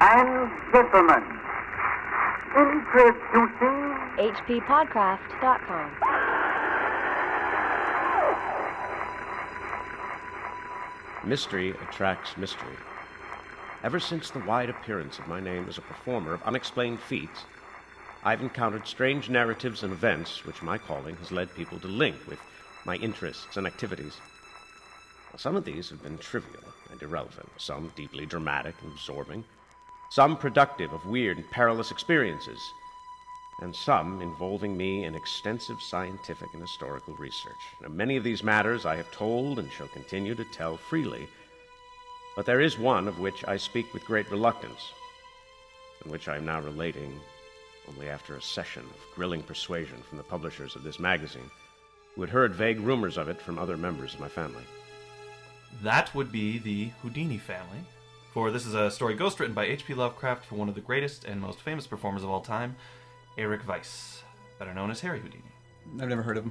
and gentlemen, introducing hppodcraft.com. Mystery attracts mystery. Ever since the wide appearance of my name as a performer of unexplained feats, I've encountered strange narratives and events which my calling has led people to link with my interests and activities. Now, some of these have been trivial and irrelevant, some deeply dramatic and absorbing, some productive of weird and perilous experiences, and some involving me in extensive scientific and historical research. Now, many of these matters I have told and shall continue to tell freely, but there is one of which I speak with great reluctance, and which I am now relating only after a session of grilling persuasion from the publishers of this magazine, who had heard vague rumors of it from other members of my family. That would be the Houdini family. For this is a story ghostwritten by H.P. Lovecraft for one of the greatest and most famous performers of all time, Eric Weiss, better known as Harry Houdini. I've never heard of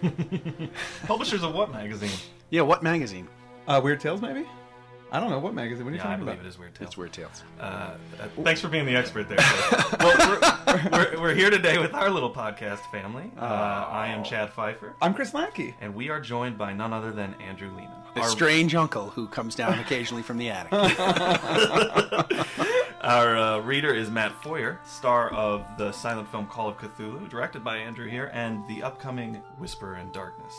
him. Publishers of what magazine? Yeah, what magazine? Uh, Weird Tales, maybe? I don't know. What magazine? What are you Yeah, I talking believe about? it is Weird Tales. It's Weird Tales. Uh, uh, thanks for being the expert there. Chris. well, we're, we're, we're here today with our little podcast family. Uh, I am Chad Fifer, I'm Chris Lackey. and we are joined by none other than Andrew Leman. The Our- strange uncle who comes down occasionally from the attic. Our uh, reader is Matt Foyer, star of the silent film Call of Cthulhu, directed by Andrew here, and the upcoming Whisper in Darkness.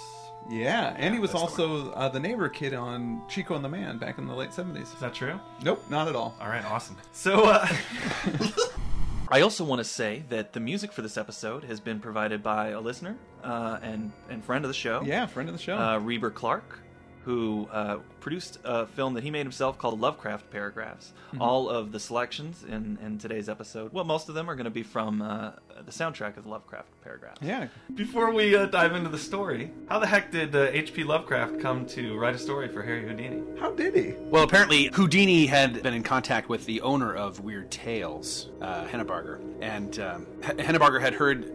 Yeah, and he was that's the also uh, the neighbor kid on Chico and the Man back in the late 70s. Is that true? Nope, not at all. All right, awesome. So, uh, I also want to say that the music for this episode has been provided by a listener uh, and and friend of the show, Yeah, friend of the show. uh, Reber Clark, who uh, produced a film that he made himself called Lovecraft Paragraphs. Mm-hmm. All of the selections in, in today's episode, well, most of them are going to be from uh, the soundtrack of the Lovecraft Paragraphs. yeah. Before we uh, dive into the story, how the heck did uh, H.P. Lovecraft come to write a story for Harry Houdini? How did he? well, apparently Houdini had been in contact with the owner of Weird Tales, uh, Henneberger, and um, H- Henneberger had heard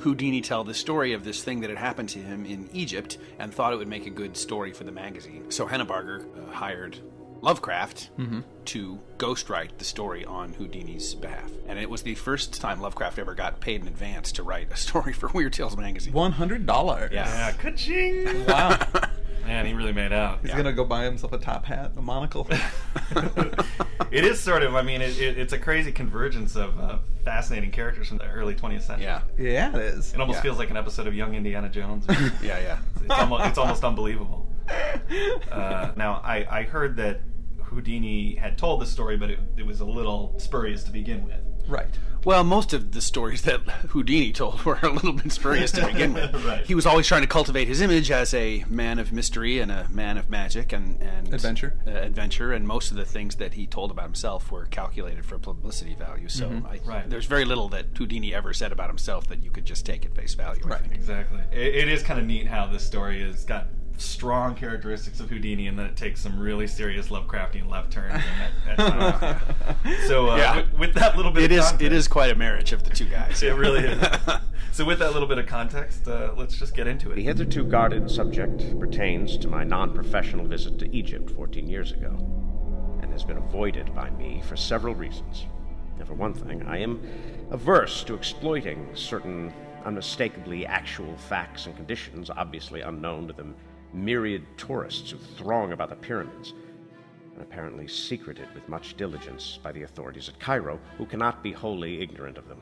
Houdini tell the story of this thing that had happened to him in Egypt and thought it would make a good story for the magazine. So Henneberger uh, hired Lovecraft to ghostwrite the story on Houdini's behalf. And it was the first time Lovecraft ever got paid in advance to write a story for Weird Tales magazine. $100. Yeah. Yeah, ka-ching! Wow. Man, he really made out. He's going to go buy himself a top hat, a monocle. it is sort of. I mean, it, it, it's a crazy convergence of uh, fascinating characters from the early 20th century. Yeah. yeah, it is. It almost Yeah. feels like an episode of Young Indiana Jones. Yeah, yeah. it's, almost, it's almost unbelievable. Uh, now, I, I heard that Houdini had told the story, but it, it was a little spurious to begin with. Right. Well, most of the stories that Houdini told were a little bit spurious to begin with. Right. He was always trying to cultivate his image as a man of mystery and a man of magic and, and Adventure. Uh, adventure, and most of the things that he told about himself were calculated for publicity value. So I, Right. there's very little that Houdini ever said about himself that you could just take at face value. Right. Exactly. It, it is kind of neat how this story has got strong characteristics of Houdini, and then it takes some really serious Lovecraftian left turns. And that, that's so, uh, Yeah. with, with that little bit, It of is. Context- is quite a marriage of the two guys. It really is. so, with that little bit of context, uh, let's just get into it. The hitherto guarded subject pertains to my non professional visit to Egypt 14 years ago, and has been avoided by me for several reasons. And for one thing, I am averse to exploiting certain unmistakably actual facts and conditions obviously unknown to the myriad tourists who throng about the pyramids, and apparently secreted with much diligence by the authorities at Cairo, who cannot be wholly ignorant of them.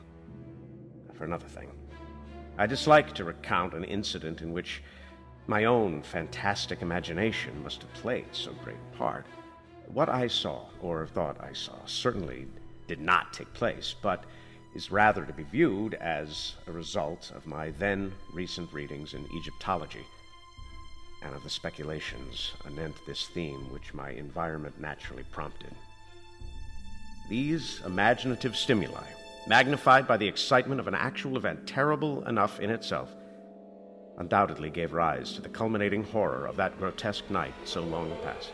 For another thing, I dislike to recount an incident in which my own fantastic imagination must have played so great a part. What I saw, or thought I saw, certainly did not take place, but is rather to be viewed as a result of my then recent readings in Egyptology and of the speculations anent this theme which my environment naturally prompted. These imaginative stimuli, magnified by the excitement of an actual event terrible enough in itself, undoubtedly gave rise to the culminating horror of that grotesque night so long past.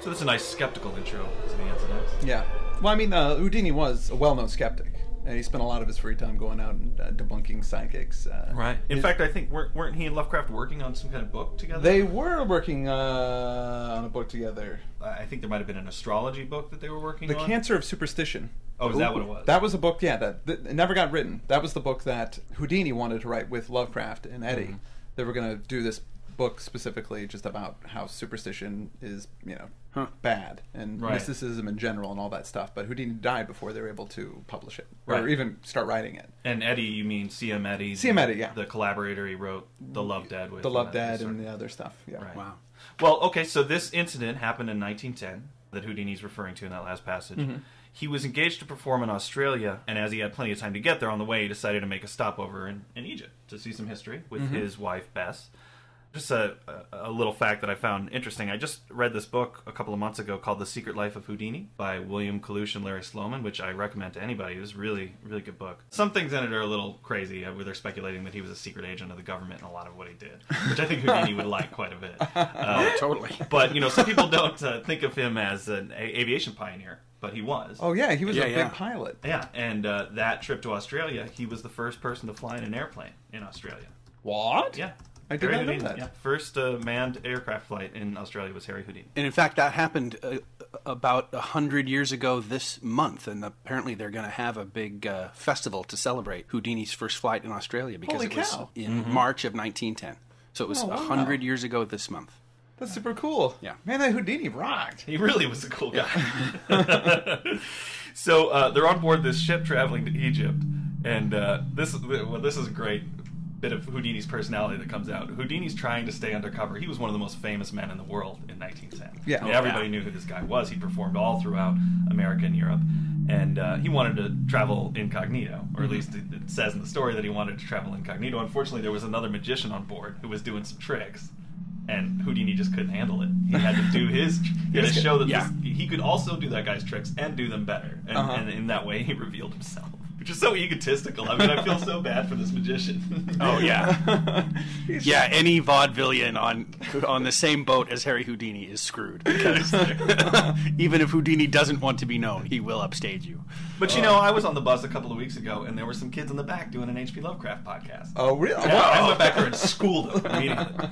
So, this is a nice skeptical intro to the incident. Yeah. Well, I mean, uh, Houdini was a well-known skeptic. And he spent a lot of his free time going out and uh, debunking psychics. Uh, Right. In fact, I think weren't, weren't he and Lovecraft working on some kind of book together? they were working uh, on a book together, I think there might have been an astrology book that they were working "The on. The Cancer of Superstition." Oh, is that what it was? That was a book, yeah, that, that it never got written. That was the book that Houdini wanted to write with Lovecraft and Eddy. Mm-hmm. They were going to do this book specifically just about how superstition is, you know, Huh. bad and Right. mysticism in general and all that stuff. But Houdini died before they were able to publish it or even start writing it. And Eddy, you mean C.M. Eddy? C.M. Eddy, yeah. The collaborator he wrote The Loved Dead with. The Love and Dead and of- the other stuff. Yeah. Right. Wow. Well, okay, so this incident happened in 1910 that Houdini's referring to in that last passage. Mm-hmm. He was engaged to perform in Australia, and as he had plenty of time to get there on the way, he decided to make a stopover in, in Egypt to see some history with Mm-hmm. his wife, Bess. Just a, a, a little fact that I found interesting. I just read this book a couple of months ago called The Secret Life of Houdini by William Kalush and Larry Sloman, which I recommend to anybody. It was really, really good book. Some things in it are a little crazy, uh, where they're speculating that he was a secret agent of the government in a lot of what he did, which I think Houdini would like quite a bit. Uh, Totally. but you know, some people don't uh, think of him as an a- aviation pioneer, but he was. Oh yeah, he was Yeah, a yeah. big pilot. Yeah, and uh, that trip to Australia, he was the first person to fly in an airplane in Australia. What? Yeah, I did Harry not know Houdini, that. Yeah, first uh, manned aircraft flight in Australia was Harry Houdini. And in fact, that happened uh, about a hundred years ago this month, and apparently they're going to have a big uh, festival to celebrate Houdini's first flight in Australia because Holy it was cow. in March of 1910. So it was Oh, a wow. hundred years ago this month. That's super cool. Yeah. Man, that Houdini rocked. He really was a cool guy. so uh, they're on board this ship traveling to Egypt, and uh, this well, this is great bit of Houdini's personality that comes out. Houdini's trying to stay undercover. He was one of the most famous men in the world in 1910. Yeah. I mean, everybody yeah. knew who this guy was. He performed all throughout America and Europe, and uh, he wanted to travel incognito, or at least it, it says in the story that he wanted to travel incognito. Unfortunately, there was another magician on board who was doing some tricks. And Houdini just couldn't handle it. He had to do his. He had to show that Yeah. this, he could also do that guy's tricks and do them better. And, Uh-huh. and in that way, he revealed himself. Which is so egotistical. I mean, I feel so bad for this magician. Oh yeah, yeah. Any vaudevillian on on the same boat as Harry Houdini is screwed because even if Houdini doesn't want to be known, he will upstage you. But you know, I was on the bus a couple of weeks ago, and there were some kids in the back doing an H.P. Lovecraft podcast. Oh really? Yeah, I went back there and schooled them immediately.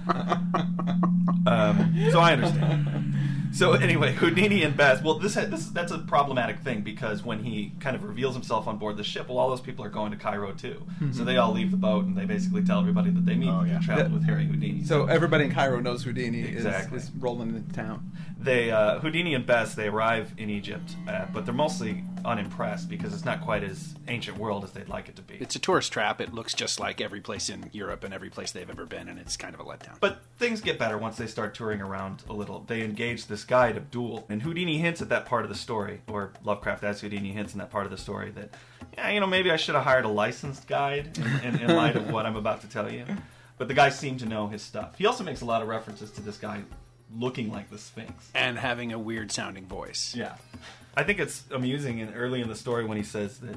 Um, so I understand. So anyway, Houdini and Bess. Well, this, this that's a problematic thing because when he kind of reveals himself on board the ship, well, all those people are going to Cairo too. So they all leave the boat and they basically tell everybody that they meet Oh, yeah. traveled Yeah. with Harry Houdini. So everybody in Cairo knows Houdini Exactly. is, is rolling into town. they uh, Houdini and Bess they arrive in Egypt, uh, but they're mostly unimpressed because it's not quite as ancient world as they'd like it to be. It's a tourist trap. It looks just like every place in Europe and every place they've ever been, and it's kind of a letdown. But things get better once they start touring around a little. They engage this guide, Abdul, and Houdini hints at that part of the story, or Lovecraft as Houdini hints in that part of the story that, yeah, you know, maybe I should have hired a licensed guide in, in, in light of what I'm about to tell you. But the guy seemed to know his stuff. He also makes a lot of references to this guy looking like the Sphinx. and having a weird sounding voice. Yeah. I think it's amusing and early in the story when he says that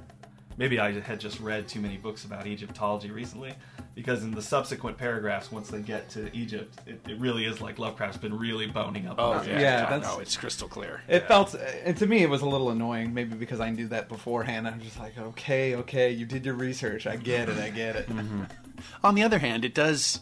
maybe I had just read too many books about Egyptology recently, because in the subsequent paragraphs, once they get to Egypt, it, it really is like Lovecraft's been really boning up. Oh on yeah, it. Yeah, God, that's- no, it's crystal clear. It felt, and to me, it was a little annoying. Maybe because I knew that beforehand. I'm just like, okay, okay, you did your research. I get it. I get it. Mm-hmm. On the other hand, it does.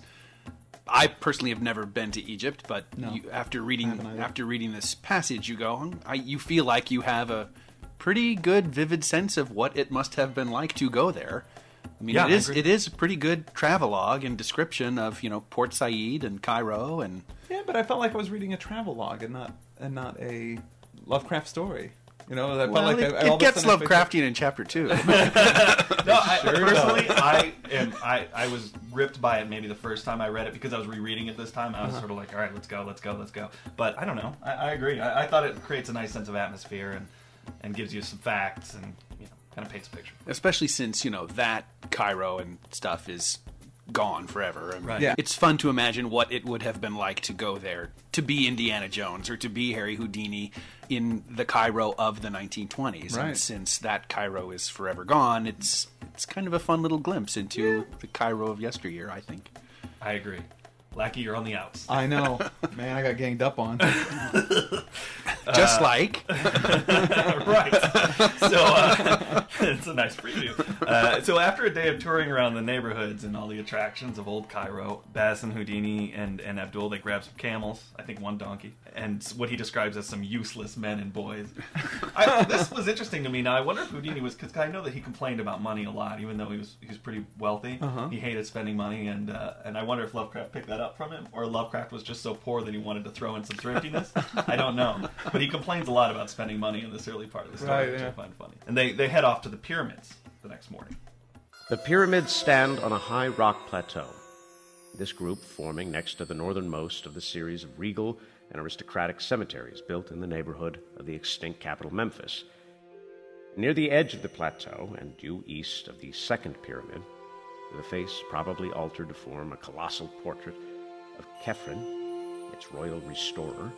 I personally have never been to Egypt, but No, you, after reading after reading this passage, you go, "Hmm, I, you feel like you have a pretty good, vivid sense of what it must have been like to go there. I mean, Yeah, it is it is a pretty good travelogue and description of you know Port Said and Cairo and Yeah, but I felt like I was reading a travel log and not and not a Lovecraft story. You know, I felt well, like it, I, it all gets sudden picked Lovecraftian in chapter two. No, I, personally, I am. I, I was ripped by it maybe the first time I read it because I was rereading it this time. I was uh-huh. sort of like, all right, let's go, let's go, let's go. But I don't know. I, I agree. I, I thought it creates a nice sense of atmosphere and and gives you some facts and you know kind of paints a picture. especially since you know that Cairo and stuff is gone forever. I mean, Right. Yeah. It's fun to imagine what it would have been like to go there, to be Indiana Jones or to be Harry Houdini in the Cairo of the 1920s. Right. And since that Cairo is forever gone, it's it's kind of a fun little glimpse into the Cairo of yesteryear. I think. I agree. Lackey, you're on the outs. I know, man. I got ganged up on. Just like right. So uh, it's a nice preview. Uh, so after a day of touring around the neighborhoods and all the attractions of old Cairo, Bess and Houdini and, and Abdul they grab some camels, I think one donkey, and what he describes as some useless men and boys. I, this was interesting to me. Now I wonder if Houdini was because I know that he complained about money a lot, even though he was he was pretty wealthy. He hated spending money, and uh, and I wonder if Lovecraft picked that up from him, or Lovecraft was just so poor that he wanted to throw in some thriftiness. I don't know, but he complains a lot about spending money in this early part of the story, Right, which I find funny. And they they head off to the pyramids the next morning. The pyramids stand on a high rock plateau. This group forming next to the northernmost of the series of regal and aristocratic cemeteries built in the neighborhood of the extinct capital Memphis. Near the edge of the plateau and due east of the second pyramid, the face probably altered to form a colossal portrait of Khephren, its royal restorer,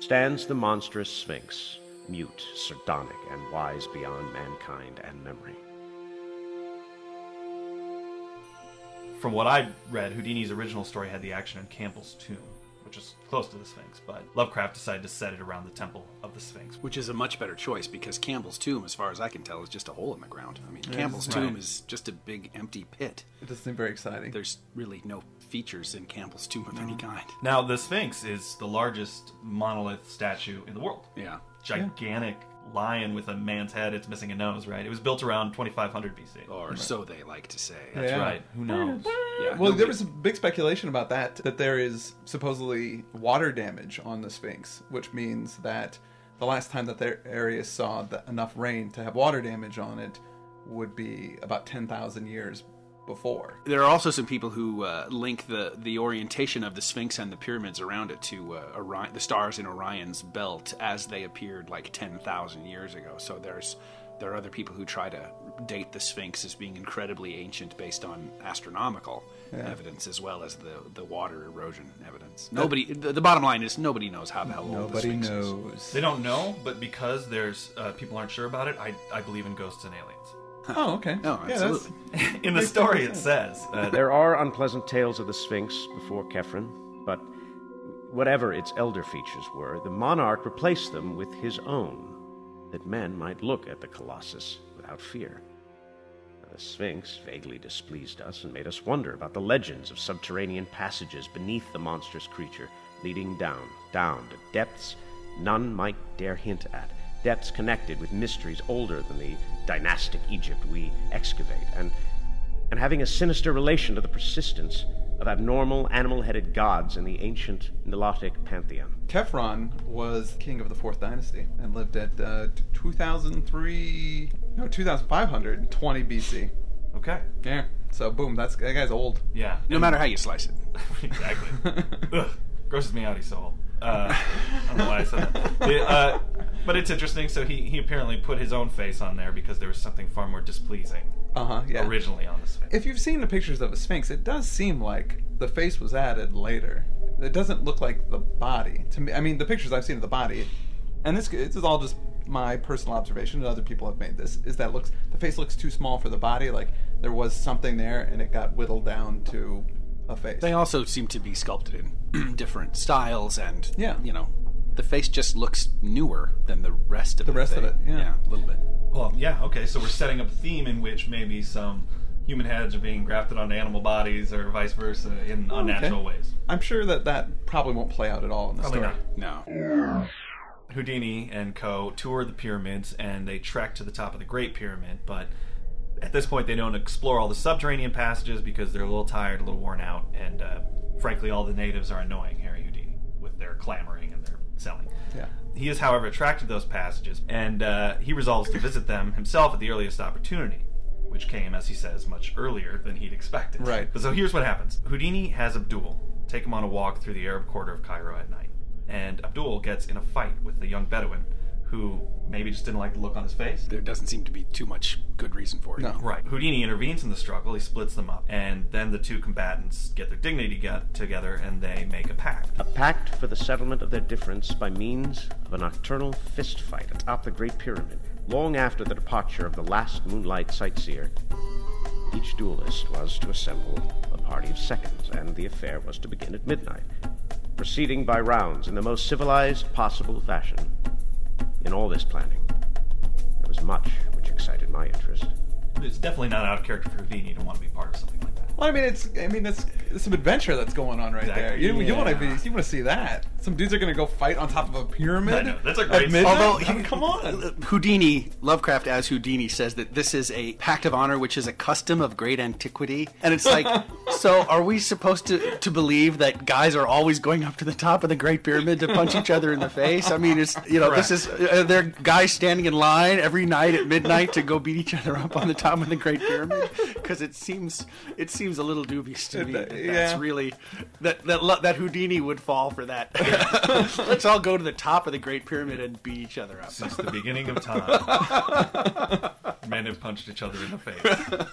stands the monstrous Sphinx, mute, sardonic, and wise beyond mankind and memory. From what I read, Houdini's original story had the action in Campbell's tomb, which is close to the Sphinx, but Lovecraft decided to set it around the temple of the Sphinx. which is a much better choice because Campbell's tomb, as far as I can tell, is just a hole in the ground. I mean, Campbell's right. tomb is just a big empty pit. It doesn't seem very exciting. There's really no features in Campbell's tomb of any kind. Now, the Sphinx is the largest monolith statue in the world. Yeah. Gigantic lion with a man's head. It's missing a nose, right? It was built around 2500 BC. Or so they like to say. That's Yeah. right. Who knows? Yeah. Well, there was a big speculation about that, that there is supposedly water damage on the Sphinx, which means that the last time that their area saw the, enough rain to have water damage on it would be about 10,000 years before. There are also some people who uh, link the, the orientation of the Sphinx and the pyramids around it to uh, Orion, the stars in Orion's belt as they appeared like 10,000 years ago. So there's there are other people who try to date the Sphinx as being incredibly ancient based on astronomical evidence as well as the, the water erosion evidence. Nobody. The, the bottom line is nobody knows how the hell old the Nobody Sphinx is. knows. They don't know, but because there's uh, people aren't sure about it, I, I believe in ghosts and aliens. Oh, okay. No, Yeah, that's- absolutely. In the story, it says uh, There are unpleasant tales of the Sphinx before Khephren, but whatever its elder features were, the monarch replaced them with his own, that men might look at the Colossus without fear. The Sphinx vaguely displeased us and made us wonder about the legends of subterranean passages beneath the monstrous creature, leading down, down to depths none might dare hint at, depths connected with mysteries older than the dynastic Egypt we excavate, and and having a sinister relation to the persistence of abnormal animal headed gods in the ancient Nilotic pantheon. Khephren was king of the fourth dynasty and lived at uh, 2003, no, 2520 BC. okay. Yeah. So boom, that's that guy's old. Yeah. No matter how you slice it. exactly. Ugh, grosses me out. He's so old. Uh, I don't know why I said that. The, uh, but it's interesting. So he, he apparently put his own face on there because there was something far more displeasing Uh huh. Yeah. originally on the Sphinx. If you've seen the pictures of a sphinx, it does seem like the face was added later. It doesn't look like the body to me. I mean, the pictures I've seen of the body, and this this is all just my personal observation, and other people have made this, is that it looks the face looks too small for the body. Like there was something there, and it got whittled down to a face. They also seem to be sculpted in different styles, and Yeah. you know, the face just looks newer than the rest of The the rest of it, yeah. a little bit. Well, yeah, okay, so we're setting up a theme in which maybe some human heads are being grafted onto animal bodies or vice versa in unnatural ways. I'm sure that that probably won't play out at all in the Probably story. not. No, Houdini and co tour the pyramids and they trek to the top of the Great Pyramid, but at this point they don't explore all the subterranean passages because they're a little tired, a little worn out, and uh, frankly, all the natives are annoying Harry Houdini with their clamoring and their selling. Yeah. He is, however, attracted to those passages, and uh, he resolves to visit them himself at the earliest opportunity, which came, as he says, much earlier than he'd expected. Right. But so here's what happens Houdini has Abdul take him on a walk through the Arab quarter of Cairo at night, and Abdul gets in a fight with the young Bedouin who maybe just didn't like the look on his face. there doesn't seem to be too much good reason for it. No. Right. Houdini intervenes in the struggle. He splits them up, and then the two combatants get their dignity get together, and they make a pact. A pact for the settlement of their difference by means of a nocturnal fist fight atop the Great Pyramid, long after the departure of the last moonlight sightseer. Each duelist was to assemble a party of seconds, and the affair was to begin at midnight, proceeding by rounds in the most civilized possible fashion. In all this planning, there was much which excited my interest. It's definitely not out of character for Houdini to want to be part of something like that. Well, I mean, it's I mean, it's, it's some adventure that's going on right there. Exactly. You, you want to be you want to see that. Some dudes are gonna go fight on top of a pyramid. I know, that's a great- midnight? Although I mean, come on. Houdini, Lovecraft as Houdini says that this is a pact of honor, which is a custom of great antiquity. And it's like, so are we supposed to, to believe that guys are always going up to the top of the Great Pyramid to punch each other in the face? I mean, it's you know, this is uh, they're guys standing in line every night at midnight to go beat each other up on the top of the Great Pyramid because it seems it seems a little dubious to me. Uh, That that's yeah. really that that that Houdini would fall for that. Let's all go to the top of the Great Pyramid and beat each other up. Since the beginning of time, men have punched each other in the face.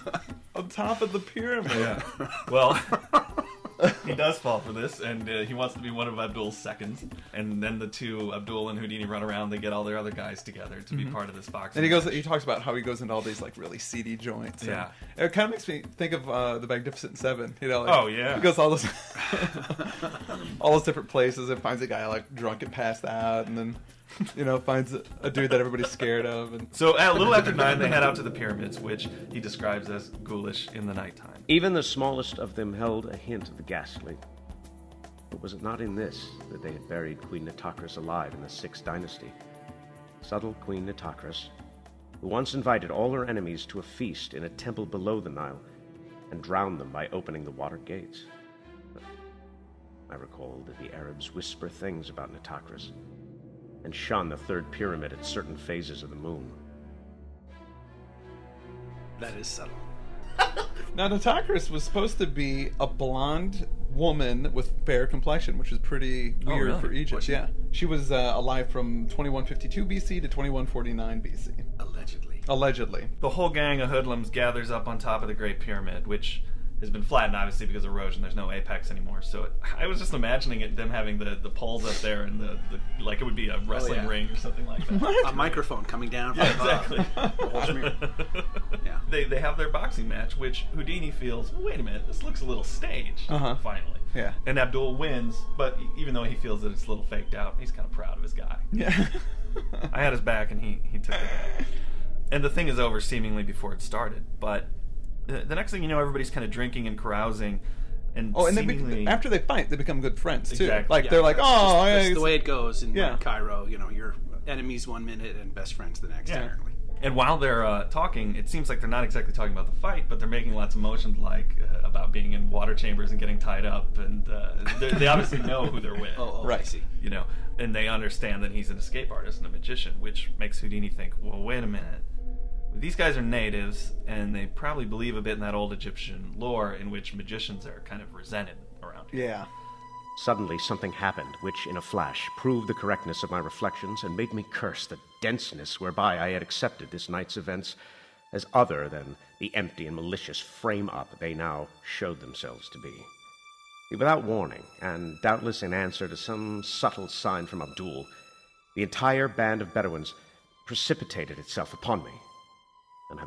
on top of the pyramid. Yeah. Well, he does fall for this, and uh, he wants to be one of Abdul's seconds. And then the two, Abdul and Houdini, run around. They get all their other guys together to be part of this box. Mm-hmm. And he goes. He talks about how he goes into all these like really seedy joints. and Yeah. it kind of makes me think of uh, the Magnificent Seven. You know. Like, Oh, yeah. He goes all those, all those different places and finds a guy like drunk and passed out, and then, you know, finds a, a dude that everybody's scared of, and So at a little after nine, they head out to the pyramids, which he describes as ghoulish in the nighttime. Even the smallest of them held a hint of the ghastly. But was it not in this that they had buried Queen Nitocris alive in the Sixth Dynasty? Subtle Queen Nitocris, who once invited all her enemies to a feast in a temple below the Nile and drowned them by opening the water gates. I recall that the Arabs whisper things about Nitocris and shun the third pyramid at certain phases of the moon. That is subtle. Now, Nitocris was supposed to be a blonde woman with fair complexion, which is pretty Oh, weird really? for Egypt. Was she? Yeah, she was uh, alive from 2152 BC to 2149 BC, Allegedly. allegedly. The whole gang of hoodlums gathers up on top of the Great Pyramid, which has been flattened, obviously, because of erosion. There's no apex anymore. So it, I was just imagining it, them having the, the poles up there and the, the like it would be a wrestling yeah. ring or something like that. A microphone coming down from Yeah, above. exactly. The. Yeah. They, they have their boxing match, which Houdini feels, wait a minute, this looks a little staged, Uh-huh. finally. Yeah. And Abdul wins, but even though he feels that it's a little faked out, he's kind of proud of his guy. Yeah. I had his back, and he, he took it back. And the thing is over seemingly before it started, but the, the next thing you know, everybody's kind of drinking and carousing, and Oh, and then seemingly... be- after they fight, they become good friends too. Exactly, Like yeah. they're like, oh, just- yeah, that's it's- the way it goes in Yeah. like, Cairo. You know, you're enemies one minute and best friends the next. Yeah. Apparently. And while they're uh, talking, it seems like they're not exactly talking about the fight, but they're making lots of motions, like uh, about being in water chambers and getting tied up, and uh, they- they obviously know who they're with. Oh, oh I Right. see. you know, and they understand that he's an escape artist and a magician, which makes Houdini think, well, wait a minute. These guys are natives, and they probably believe a bit in that old Egyptian lore in which magicians are kind of resented around here. yeah. Suddenly, something happened which, in a flash, proved the correctness of my reflections and made me curse the denseness whereby I had accepted this night's events as other than the empty and malicious frame up they now showed themselves to be. Without warning, and doubtless in answer to some subtle sign from Abdul, the entire band of Bedouins precipitated itself upon me, and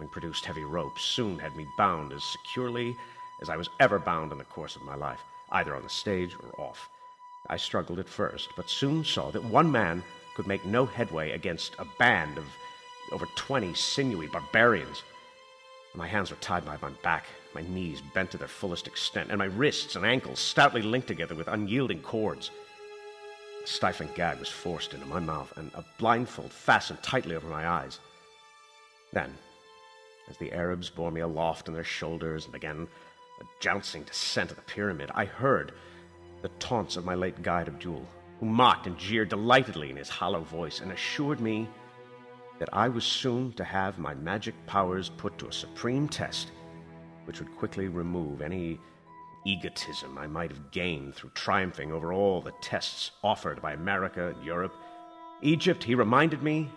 having produced heavy ropes, soon had me bound as securely as I was ever bound in the course of my life, either on the stage or off. I struggled at first, but soon saw that one man could make no headway against a band of over twenty sinewy barbarians. My hands were tied behind my back, my knees bent to their fullest extent, and my wrists and ankles stoutly linked together with unyielding cords. A stifling gag was forced into my mouth, and a blindfold fastened tightly over my eyes. Then, as the Arabs bore me aloft on their shoulders and began a jouncing descent of the pyramid, I heard the taunts of my late guide Abdul, who mocked and jeered delightedly in his hollow voice and assured me that I was soon to have my magic powers put to a supreme test, which would quickly remove any egotism I might have gained through triumphing over all the tests offered by America and Europe. Egypt, he reminded me,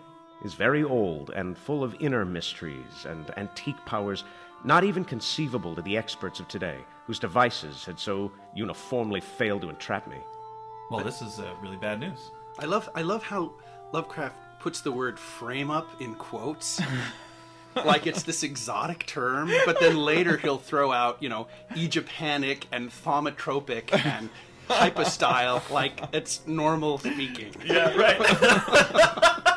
is very old and full of inner mysteries and antique powers not even conceivable to the experts of today, whose devices had so uniformly failed to entrap me. Well, this is uh, really bad news. I love I love how Lovecraft puts the word frame up in quotes. like it's this exotic term, but then later he'll throw out, you know, Egyptanic and thaumatropic and hypostyle like it's normal speaking. Yeah, right.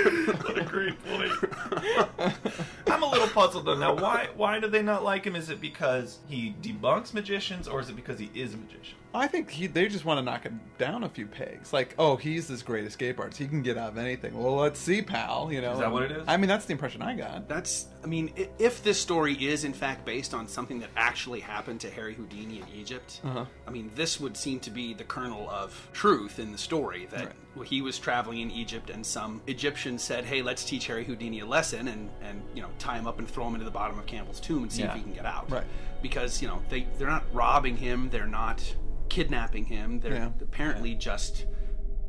great point. I'm a little puzzled though. Now, why why do they not like him? Is it because he debunks magicians, or is it because he is a magician? I think he, they just want to knock him down a few pegs. Like, oh, he's this great escape artist. He can get out of anything. Well, let's see, pal. You know, Is that what it is? I mean, that's the impression I got. That's, I mean, if this story is in fact based on something that actually happened to Harry Houdini in Egypt, Uh-huh. I mean, this would seem to be the kernel of truth in the story that Right. he was traveling in Egypt and some Egyptian said, "Hey, let's teach Harry Houdini a lesson and and you know tie him up and throw him into the bottom of Campbell's tomb and see if he can get out." Right. Because you know they they're not robbing him, they're not kidnapping him, they're Yeah. apparently just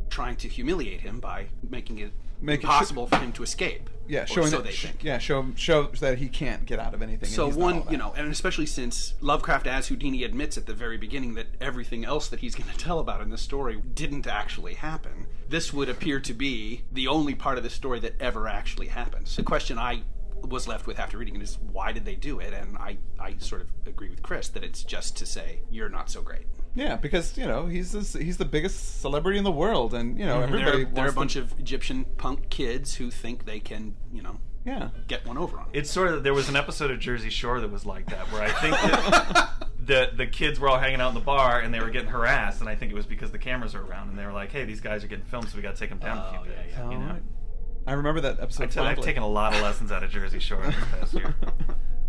trying to humiliate him by making it Make it- impossible for him to escape. Yeah, showing so that, they think. yeah, show show that he can't get out of anything. So one, you know, and especially since Lovecraft, as Houdini admits at the very beginning, that everything else that he's going to tell about in this story didn't actually happen. This would appear to be the only part of the story that ever actually happens. The question I was left with after reading it is why did they do it? And I, I sort of agree with Chris that it's just to say you're not so great. yeah, because you know he's this, he's the biggest celebrity in the world, and you know mm-hmm. everybody They're, they're a bunch to, of Egyptian punk kids who think they can, you know, yeah. get one over on. 'em. It's sort of there was an episode of Jersey Shore that was like that, where I think that the the kids were all hanging out in the bar and they were getting harassed, and I think it was because the cameras are around and they were like, "Hey, these guys are getting filmed, so we got to take them down a Oh, few yeah, pegs." yeah. You know, Alright. I remember that episode. I tell, I've taken a lot of lessons out of Jersey Shore this past year.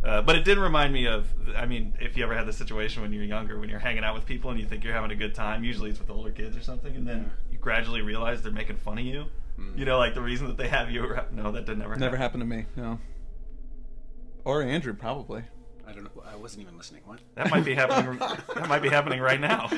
Uh, but it did remind me of, I mean, if you ever had the situation when you're younger, when you're hanging out with people and you think you're having a good time, usually it's with older kids or something, and then you gradually realize they're making fun of you. You know, like the reason that they have you around. No, that did never Never happen. happened to me. No. Or Andrew probably. I don't know. I wasn't even listening. What? That might be happening. that might be happening right now.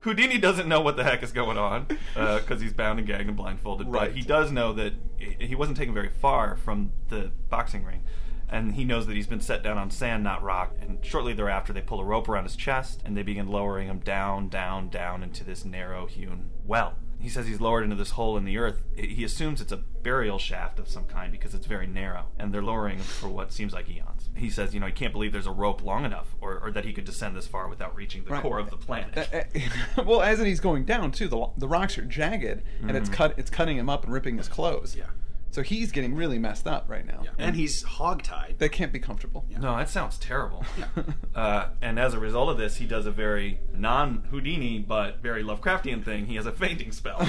Houdini doesn't know what the heck is going on uh, because he's bound and gagged and blindfolded. Right. But he does know that he he wasn't taken very far from the boxing ring, and he knows that he's been set down on sand, not rock. And shortly thereafter, they pull a rope around his chest and they begin lowering him down, down, down into this narrow-hewn well. He says he's lowered into this hole in the earth. He assumes it's a burial shaft of some kind because it's very narrow, and they're lowering him for what seems like eons. He says, you know, he can't believe there's a rope long enough, or, or that he could descend this far without reaching the Right. core of the planet. Uh, uh, well, as he's going down too, the the rocks are jagged, and it's cut. It's cutting him up and ripping his clothes. Yeah. So he's getting really messed up right now. Yeah. And he's hogtied. They can't be comfortable. No, that sounds terrible. uh, and as a result of this, he does a very non Houdini but very Lovecraftian thing. He has a fainting spell.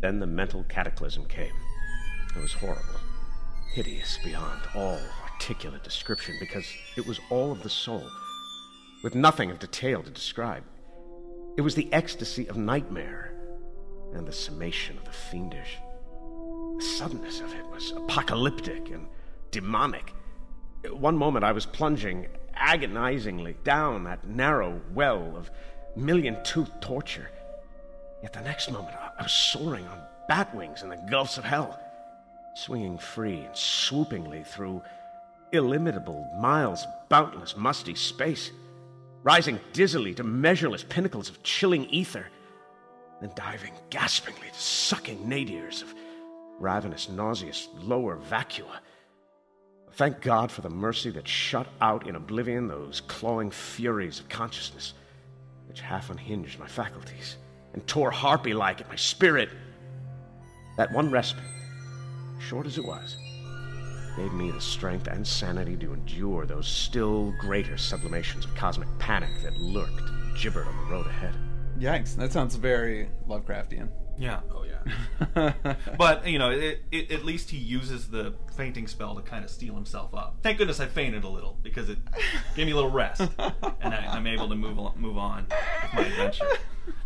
Then the mental cataclysm came. It was horrible, hideous beyond all articulate description, because it was all of the soul, with nothing of detail to describe. It was the ecstasy of nightmare and the summation of the fiendish. The suddenness of it was apocalyptic and demonic. One moment I was plunging agonizingly down that narrow well of million toothed torture. Yet the next moment, I- was soaring on bat wings in the gulfs of hell, swinging free and swoopingly through illimitable miles of boundless, musty space, rising dizzily to measureless pinnacles of chilling ether, then diving gaspingly to sucking nadirs of ravenous, nauseous lower vacua. Thank God for the mercy that shut out in oblivion those clawing furies of consciousness, which half unhinged my faculties and tore harpy like at my spirit. That one respite, short as it was, gave me the strength and sanity to endure those still greater sublimations of cosmic panic that lurked gibbered on the road ahead. Yikes! That sounds very Lovecraftian. Yeah. Oh yeah. But, you know, it, it, at least he uses the fainting spell to kind of steel himself up. Thank goodness I fainted a little because it gave me a little rest. And I, I'm able to move, move on with my adventure.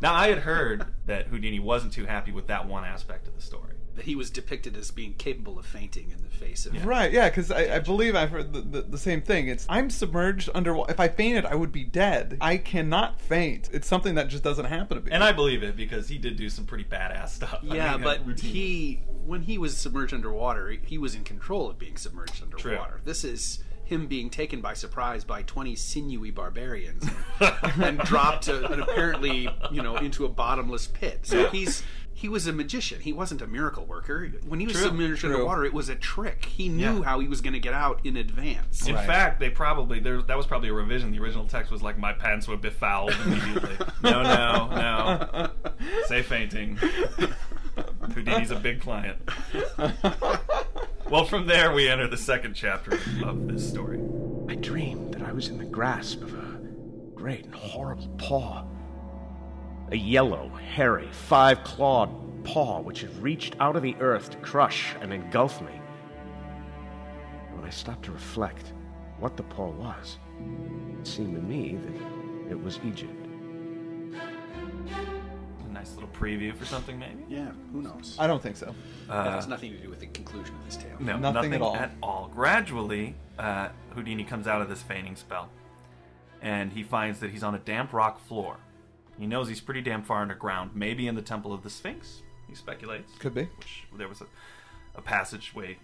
Now, I had heard that Houdini wasn't too happy with that one aspect of the story. That he was depicted as being capable of fainting in the face of Right, yeah, because I, I believe I've heard the, the, the same thing. It's I'm submerged under. If I fainted, I would be dead. I cannot faint. It's something that just doesn't happen to me. And I believe it because he did do some pretty badass stuff. I Yeah, mean, but he when he was submerged underwater, he was in control of being submerged underwater. This is him being taken by surprise by 20 sinewy barbarians and, and dropped to, and apparently, you know, into a bottomless pit. So he's he was a magician. He wasn't a miracle worker. When he was True, submerged true. underwater, it was a trick. He knew Yeah. how he was going to get out in advance. In Right. fact, they probably there that was probably a revision. The original text was like, "My pants were befouled immediately." no, no, no. say fainting. Houdini's a big client. Well, from there we enter the second chapter of this story. I dreamed that I was in the grasp of a great and horrible paw. A yellow, hairy, five clawed paw which had reached out of the earth to crush and engulf me. And when I stopped to reflect what the paw was, it seemed to me that it was Egypt. A nice little preview for something, maybe? Yeah, who knows? I don't think so. that has nothing to do with the conclusion of this tale. No, Nothing nothing, at all. At all. Gradually, uh, Houdini comes out of this feigning spell, and he finds that he's on a damp rock floor. He knows he's pretty damn far underground, maybe in the Temple of the Sphinx. He speculates. Could be. Which there was a, a passageway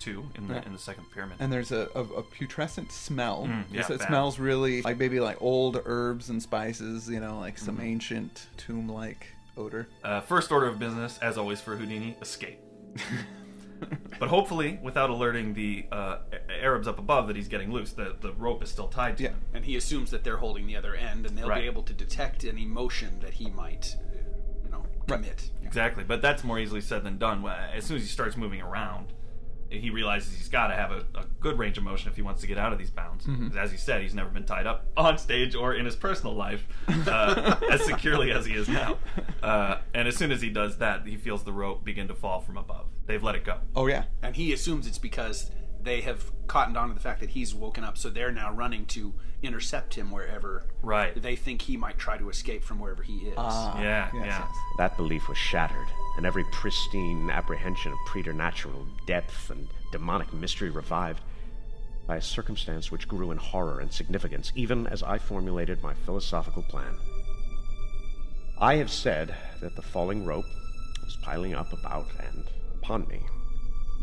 to in the Yeah. in the second pyramid. And there's a, a, a putrescent smell. Mm, yeah, So it bad. smells really like maybe like old herbs and spices, you know, like some Mm-hmm. ancient tomb like odor. Uh, first order of business, as always for Houdini, escape. but hopefully, without alerting the uh, Arabs up above that he's getting loose, the, the rope is still tied to Yeah. him. And he assumes that they're holding the other end, and they'll Right. be able to detect any motion that he might, uh, you know, commit. Exactly, but that's more easily said than done. As soon as he starts moving around, he realizes he's got to have a, a good range of motion if he wants to get out of these bounds. 'Cause As he said, he's never been tied up on stage or in his personal life uh, as securely as he is now. Uh, and as soon as he does that, he feels the rope begin to fall from above. They've let it go. Oh yeah. And he assumes it's because they have cottoned on to the fact that he's woken up, so they're now running to intercept him wherever Right. they think he might try to escape from wherever he is. Ah, Yeah, yes, yeah. That belief was shattered, and every pristine apprehension of preternatural depth and demonic mystery revived by a circumstance which grew in horror and significance even as I formulated my philosophical plan. I have said that the falling rope was piling up about and upon me.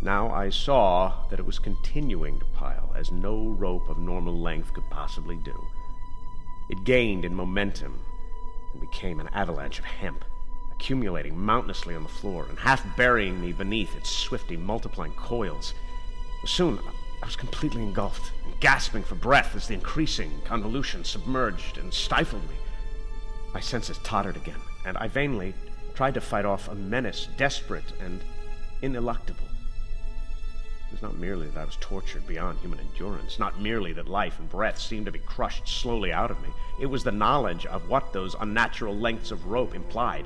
Now I saw that it was continuing to pile, as no rope of normal length could possibly do. It gained in momentum and became an avalanche of hemp, accumulating mountainously on the floor and half burying me beneath its swiftly multiplying coils. Soon I was completely engulfed and gasping for breath as the increasing convolution submerged and stifled me. My senses tottered again, and I vainly tried to fight off a menace desperate and ineluctable. It was not merely that I was tortured beyond human endurance, not merely that life and breath seemed to be crushed slowly out of me. It was the knowledge of what those unnatural lengths of rope implied.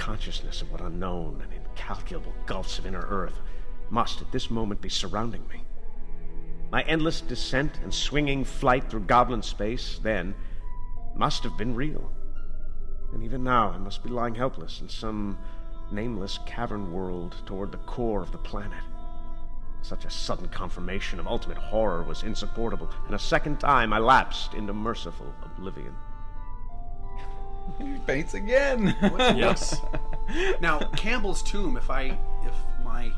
Consciousness of what unknown and incalculable gulfs of inner earth must at this moment be surrounding me. My endless descent and swinging flight through goblin space then must have been real. And even now I must be lying helpless in some nameless cavern world toward the core of the planet. Such a sudden confirmation of ultimate horror was insupportable, and a second time I lapsed into merciful oblivion. He faints again. Yes. Now, Campbell's tomb, if I if my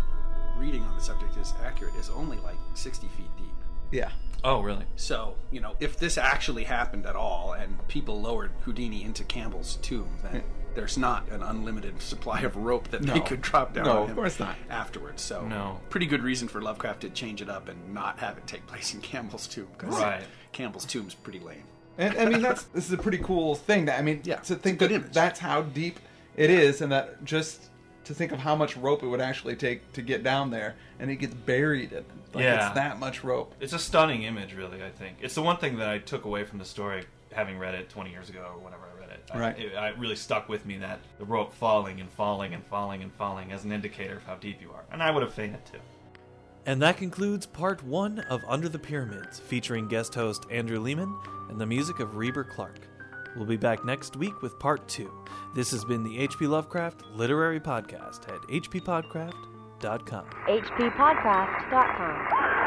reading on the subject is accurate, is only like sixty feet deep. yeah. Oh, really? So, you know, if this actually happened at all and people lowered Houdini into Campbell's tomb, then there's not an unlimited supply of rope that they could drop down No, on of course not. afterwards. So, No. pretty good reason for Lovecraft to change it up and not have it take place in Campbell's tomb. 'cause Right. Campbell's tomb's pretty lame. And I mean that's this is a pretty cool thing. That I mean, Yeah, to think that image. that's how deep it is, and that just to think of how much rope it would actually take to get down there, and it gets buried in. Like, Yeah. it's that much rope. It's a stunning image, really. I think it's the one thing that I took away from the story, having read it 20 years ago or whenever I read it. I- Right. it, it really stuck with me that the rope falling and falling and falling and falling as an indicator of how deep you are, and I would have fainted too. And that concludes part one of Under the Pyramids, featuring guest host Andrew Leman and the music of Reber Clark. We'll be back next week with part two. This has been the HP Lovecraft Literary Podcast at hppodcraft.com. hppodcraft.com.